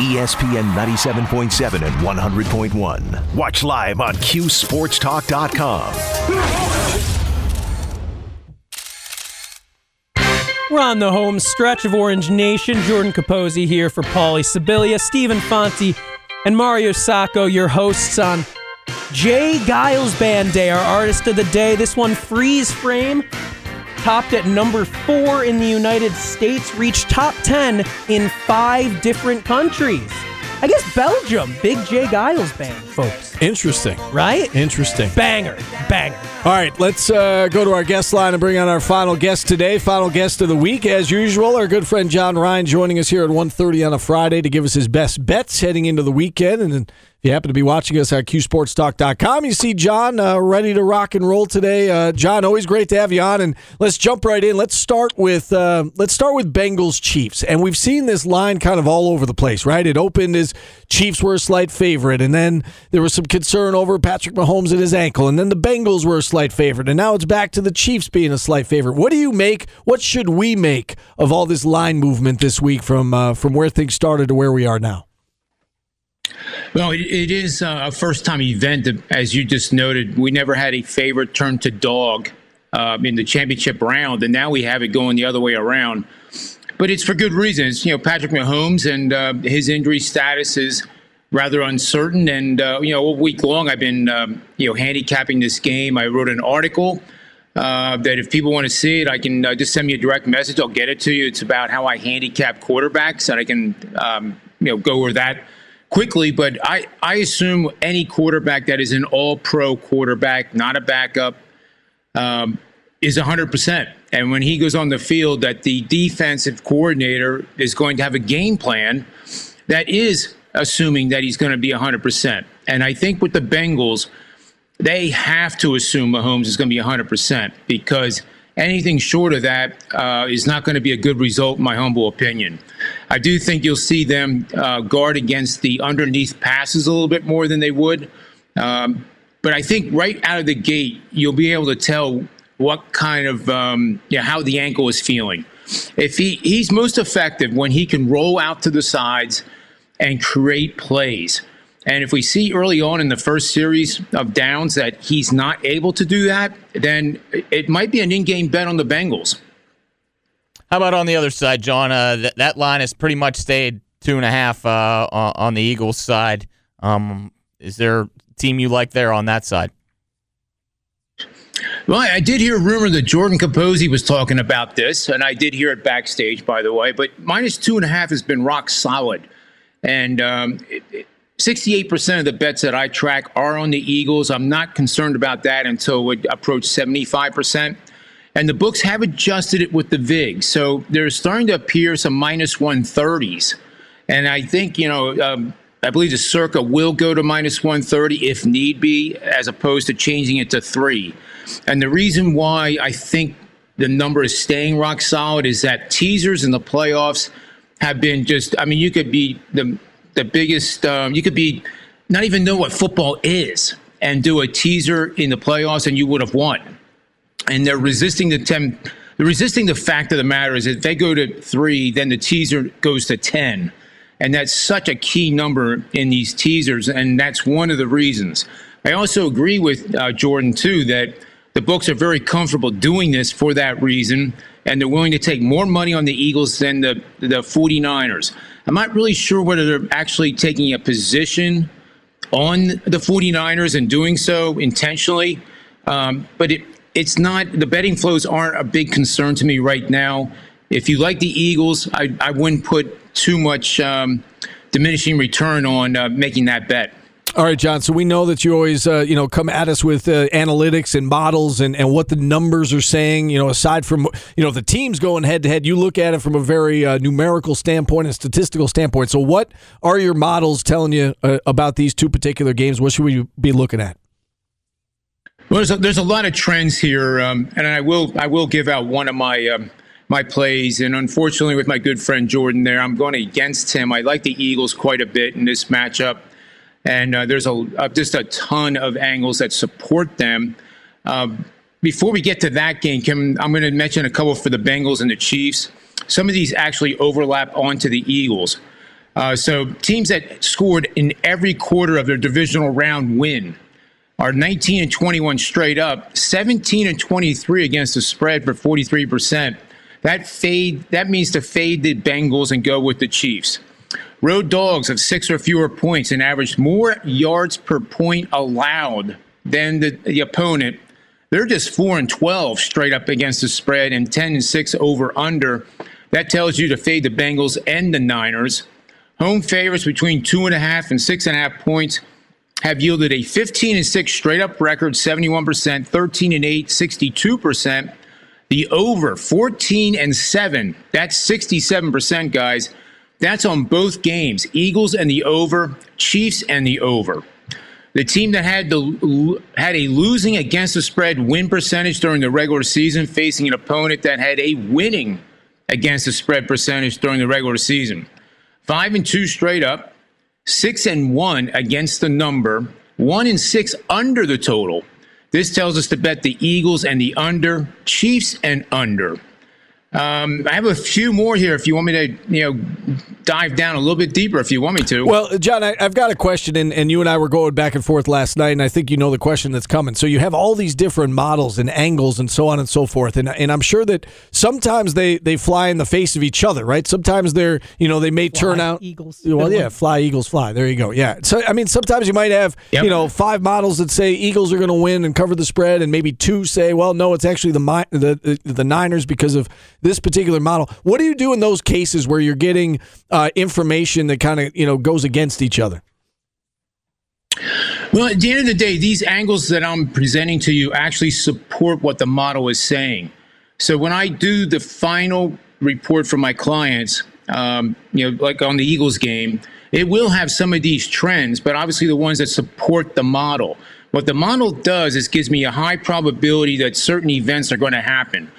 ESPN 97.7 and 100.1. Watch live on QSportsTalk.com. We're on the home stretch of Orange Nation. Jordan Capozzi here for Paulie Sibilia, Stephen Fonte, and Mario Sacco, your hosts on J. Geils Band Day, our artist of the day. This one, Freeze Frame, topped at number four in the United States, reached top 10 in five different countries. I guess Belgium, big J. Geils band, folks. Interesting. Right? Interesting. Banger. Banger. All right, let's uh, go to our guest line and bring on our final guest today. Final guest of the week, as usual, our good friend John Ryan joining us here at 1.30 on a Friday to give us his best bets heading into the weekend. And then if you happen to be watching us at QSportsTalk.com, you see John uh, ready to rock and roll today. Uh, John, always great to have you on, and let's jump right in. Let's start with uh, let's start with Bengals Chiefs, and we've seen this line kind of all over the place, right? It opened as Chiefs were a slight favorite, and then there was some concern over Patrick Mahomes and his ankle, and then the Bengals were a slight favorite, and now it's back to the Chiefs being a slight favorite. What do you make? What should we make of all this line movement this week from uh, from where things started to where we are now? Well, it, it is uh, a first time event. As you just noted, we never had a favorite turn to dog uh, in the championship round, and now we have it going the other way around. But it's for good reasons. You know, Patrick Mahomes and uh, his injury status is rather uncertain. And, uh, you know, all week long I've been, um, you know, handicapping this game. I wrote an article. Uh, that if people want to see it, I can uh, just send me a direct message. I'll get it to you. It's about how I handicap quarterbacks, and I can, um, you know, go over that quickly, but I, I assume any quarterback that is an all pro quarterback, not a backup, um, is 100%. And when he goes on the field, that the defensive coordinator is going to have a game plan that is assuming that he's going to be 100%. And I think with the Bengals, they have to assume Mahomes is going to be 100% because anything short of that uh, is not going to be a good result, in my humble opinion. I do think you'll see them uh, guard against the underneath passes a little bit more than they would. Um, but I think right out of the gate, you'll be able to tell what kind of um, you know, how the ankle is feeling. If he he's most effective when he can roll out to the sides and create plays. And if we see early on in the first series of downs that he's not able to do that, then it might be an in-game bet on the Bengals. How about on the other side, John? Uh, th- that line has pretty much stayed two and a half uh, on the Eagles side. Um, is there a team you like there on that side? Well, I did hear a rumor that Jordan Capozzi was talking about this, and I did hear it backstage, by the way. But minus two and a half has been rock solid, and um, it, it, 68% of the bets that I track are on the Eagles. I'm not concerned about that until it approaches 75%. And the books have adjusted it with the VIG. So there's starting to appear some minus 130s. And I think, you know, um, I believe the circa will go to minus 130 if need be, as opposed to changing it to three. And the reason why I think the number is staying rock solid is that teasers in the playoffs have been just, I mean, you could be the the biggest. Um, you could be not even know what football is and do a teaser in the playoffs, and you would have won. And they're resisting the temp. They're resisting the fact of the matter is if they go to three, then the teaser goes to ten, and that's such a key number in these teasers, and that's one of the reasons. I also agree with uh, Jordan too that the books are very comfortable doing this for that reason, and they're willing to take more money on the Eagles than the the 49ers. I'm not really sure whether they're actually taking a position on the 49ers and doing so intentionally. Um, but it, it's not, the betting flows aren't a big concern to me right now. If you like the Eagles, I, I wouldn't put too much um, diminishing return on uh, making that bet. All right, John. So we know that you always, uh, you know, come at us with uh, analytics and models and, and what the numbers are saying. You know, aside from you know the teams going head to head, you look at it from a very uh, numerical standpoint and statistical standpoint. So, what are your models telling you uh, about these two particular games? What should we be looking at? Well, there's a, there's a lot of trends here, um, and I will I will give out one of my. Um, my plays. And unfortunately, with my good friend Jordan there, I'm going against him. I like the Eagles quite a bit in this matchup and uh, there's a uh, just a ton of angles that support them. Um, before we get to that game, Kim, I'm going to mention a couple for the Bengals and the Chiefs. Some of these actually overlap onto the Eagles. Uh, so teams that scored in every quarter of their divisional round win are 19 and 21 straight up, 17 and 23 against the spread for 43%. That fade that means to fade the Bengals and go with the Chiefs. Road dogs have six or fewer points and averaged more yards per point allowed than the, the opponent. They're just four and 12 straight up against the spread and 10 and six over under. That tells you to fade the Bengals and the Niners. Home favorites between two and a half and six and a half points have yielded a 15 and 6 straight up record, 71%, 13 and 8, 62%. The over 14 and 7, that's 67%, guys. That's on both games. Eagles and the over, Chiefs and the over. The team that had the had a losing against the spread win percentage during the regular season facing an opponent that had a winning against the spread percentage during the regular season. 5 and 2 straight up, six and one against the number, one and six under the total. This tells us to bet the Eagles and the under, Chiefs and under. Um, I have a few more here if you want me to, you know, dive down a little bit deeper if you want me to. Well, John, I, have got a question, and, and you and I were going back and forth last night, and I think you know the question that's coming. So you have all these different models and angles and so on and so forth, and and I'm sure that sometimes they they fly in the face of each other, right? Sometimes they're you know they may Fly turn out Eagles. Well, yeah, fly Eagles fly. There you go. Yeah. So I mean, sometimes you might have Yep. you know five models that say Eagles are going to win and cover the spread, and maybe two say, well, no, it's actually the the the, the Niners because of this particular model. What do you do in those cases where you're getting uh, uh, information that kind of you know goes against each other? Well, at the end of the day, these angles that I'm presenting to you actually support what the model is saying. So when I do the final report for my clients, um, you know, like on the Eagles game, it will have some of these trends, but obviously the ones that support the model. What the model does is gives me a high probability that certain events are going to happen.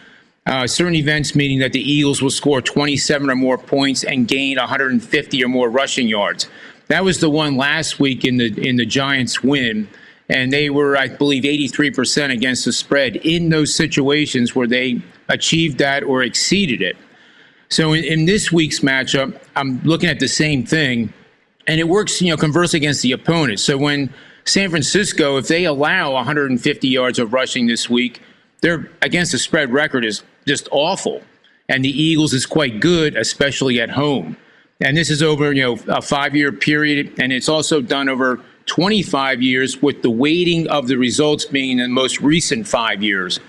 Uh, certain events meaning that the Eagles will score 27 or more points and gain 150 or more rushing yards. That was the one last week in the in the Giants win, and they were, I believe, 83% against the spread in those situations where they achieved that or exceeded it. So in, in this week's matchup, I'm looking at the same thing, and it works, you know, converse against the opponent. So when San Francisco, if they allow 150 yards of rushing this week, their against the spread record is just awful, and the Eagles is quite good, especially at home. And this is over, you know, a five-year period, and it's also done over 25 years, with the weighting of the results being in the most recent five years.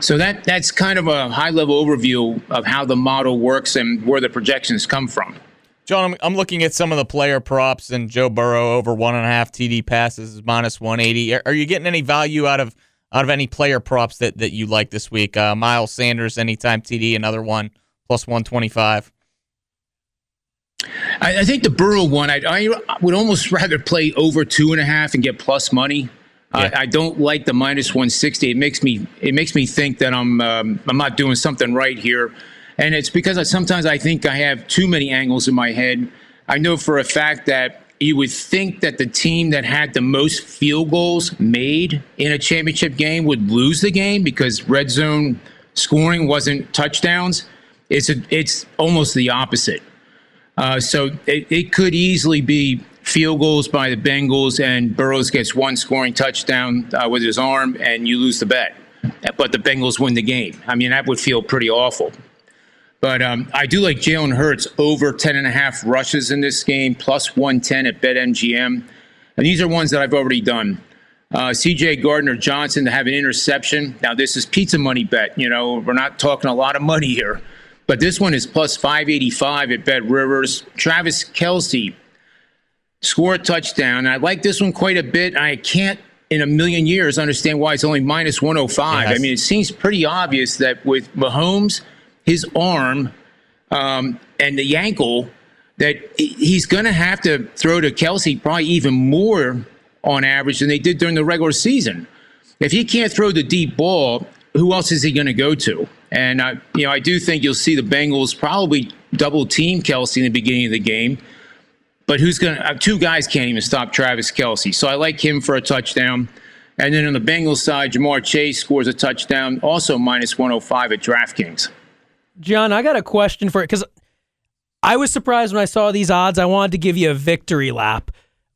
So that that's kind of a high-level overview of how the model works and where the projections come from. John, I'm, I'm looking at some of the player props and Joe Burrow over one and a half TD passes is minus 180. Are, are you getting any value out of out of any player props that, that you like this week? Uh, Miles Sanders, anytime TD, another one plus 125. I, I think the Burrow one, I, I would almost rather play over two and a half and get plus money. Yeah. I, I don't like the minus 160. It makes me it makes me think that I'm um, I'm not doing something right here, and it's because I, sometimes I think I have too many angles in my head. I know for a fact that you would think that the team that had the most field goals made in a championship game would lose the game because red zone scoring wasn't touchdowns. It's a, it's almost the opposite. Uh, so it, it could easily be field goals by the Bengals, and Burrows gets one scoring touchdown uh, with his arm, and you lose the bet. But the Bengals win the game. I mean, that would feel pretty awful. But um, I do like Jalen Hurts over 10 and a half rushes in this game, plus 110 at BetMGM. And these are ones that I've already done. Uh, CJ Gardner Johnson to have an interception. Now, this is pizza money bet. You know, we're not talking a lot of money here. But this one is plus 585 at BetRivers. Travis Kelce score a touchdown. I like this one quite a bit. I can't in a million years understand why it's only minus 105. Yes. I mean, it seems pretty obvious that with Mahomes, his arm, um, and the ankle, that he's going to have to throw to Kelce probably even more on average than they did during the regular season. If he can't throw the deep ball, who else is he going to go to? And I, you know, I do think you'll see the Bengals probably double team Kelce in the beginning of the game. But who's going to? Two guys can't even stop Travis Kelce, so I like him for a touchdown. And then on the Bengals side, Ja'Marr Chase scores a touchdown, also minus 105 at DraftKings. John, I got a question for it because I was surprised when I saw these odds. I wanted to give you a victory lap.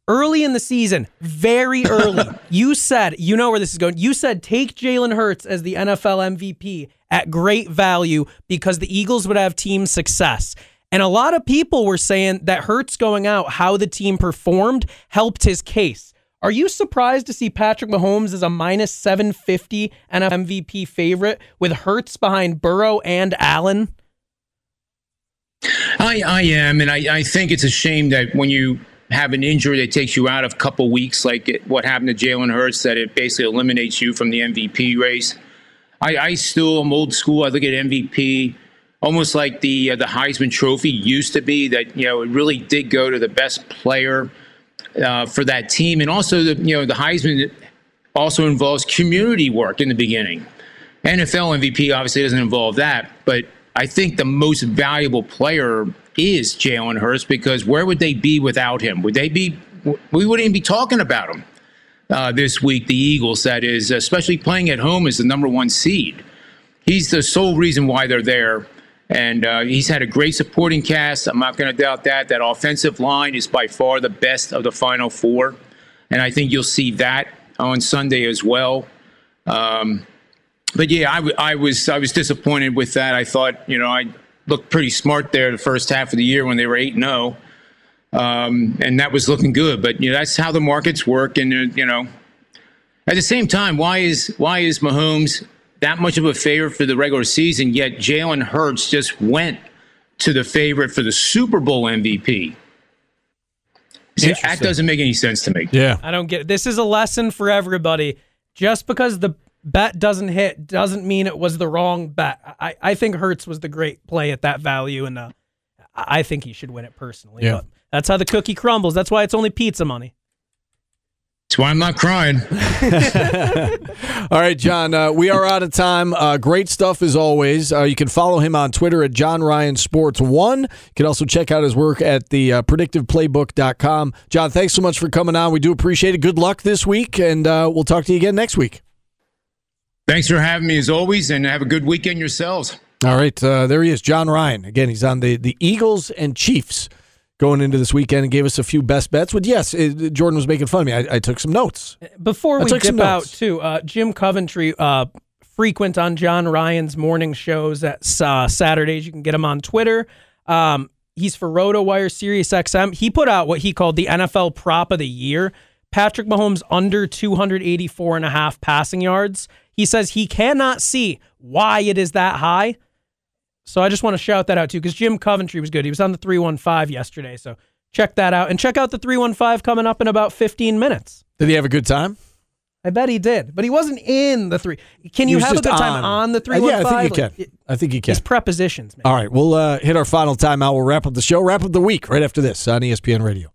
Early in the season, very early, you said, you know where this is going. You said take Jalen Hurts as the NFL MVP at great value because the Eagles would have team success. And a lot of people were saying that Hurts going out, how the team performed, helped his case. Are you surprised to see Patrick Mahomes as a minus 750 and an MVP favorite with Hurts behind Burrow and Allen? I, I am, and I, I think it's a shame that when you have an injury that takes you out of a couple weeks, like it, what happened to Jalen Hurts, that it basically eliminates you from the MVP race. I, I still am old school. I look at MVP almost like the uh, the Heisman Trophy used to be. That you know it really did go to the best player uh, for that team, and also the you know the Heisman also involves community work in the beginning. NFL MVP obviously doesn't involve that, but I think the most valuable player is Jalen Hurts because where would they be without him? Would they be? We wouldn't even be talking about him uh, this week. The Eagles, that is, especially playing at home as the number one seed. He's the sole reason why they're there. And uh, he's had a great supporting cast. I'm not going to doubt that. That offensive line is by far the best of the Final Four. And I think you'll see that on Sunday as well. Um, but yeah, I, w- I was I was disappointed with that. I thought you know I looked pretty smart there the first half of the year when they were eight and zero, um, and that was looking good. But you know that's how the markets work, and uh, you know at the same time, why is why is Mahomes that much of a favorite for the regular season? Yet Jalen Hurts just went to the favorite for the Super Bowl MVP. See, that doesn't make any sense to me. Yeah. I don't get it. This is a lesson for everybody. Just because the bet doesn't hit doesn't mean it was the wrong bet. I, I think Hurts was the great play at that value, and uh, I think he should win it personally. Yeah. But that's how the cookie crumbles. That's why it's only pizza money. That's why I'm not crying. All right, John, uh, we are out of time. Uh, great stuff as always. Uh, you can follow him on Twitter at John Ryan Sports One. You can also check out his work at the uh, predictiveplaybook.com. John, thanks so much for coming on. We do appreciate it. Good luck this week, and uh, we'll talk to you again next week. Thanks for having me as always, and have a good weekend yourselves. All right, uh, there he is, John Ryan. Again, he's on the, the Eagles and Chiefs going into this weekend and gave us a few best bets. But yes, it, Jordan was making fun of me. I, I took some notes. Before we dip out, too, uh, Jim Coventry, uh, frequent on John Ryan's morning shows at uh, Saturdays. You can get him on Twitter. Um, he's for RotoWire Sirius XM. He put out what he called the NFL prop of the year. Patrick Mahomes under 284 and a half passing yards. He says he cannot see why it is that high. So I just want to shout that out too because Jim Coventry was good. He was on the 315 yesterday. So check that out and check out the 315 coming up in about 15 minutes. Did he have a good time? I bet he did, but he wasn't in the three. Can you have a good time on. on the Uh, three one yeah. I think you can. I think you can. These prepositions, man. All right, we'll uh, hit our final timeout. We'll wrap up the show, wrap up the week right after this on ESPN Radio.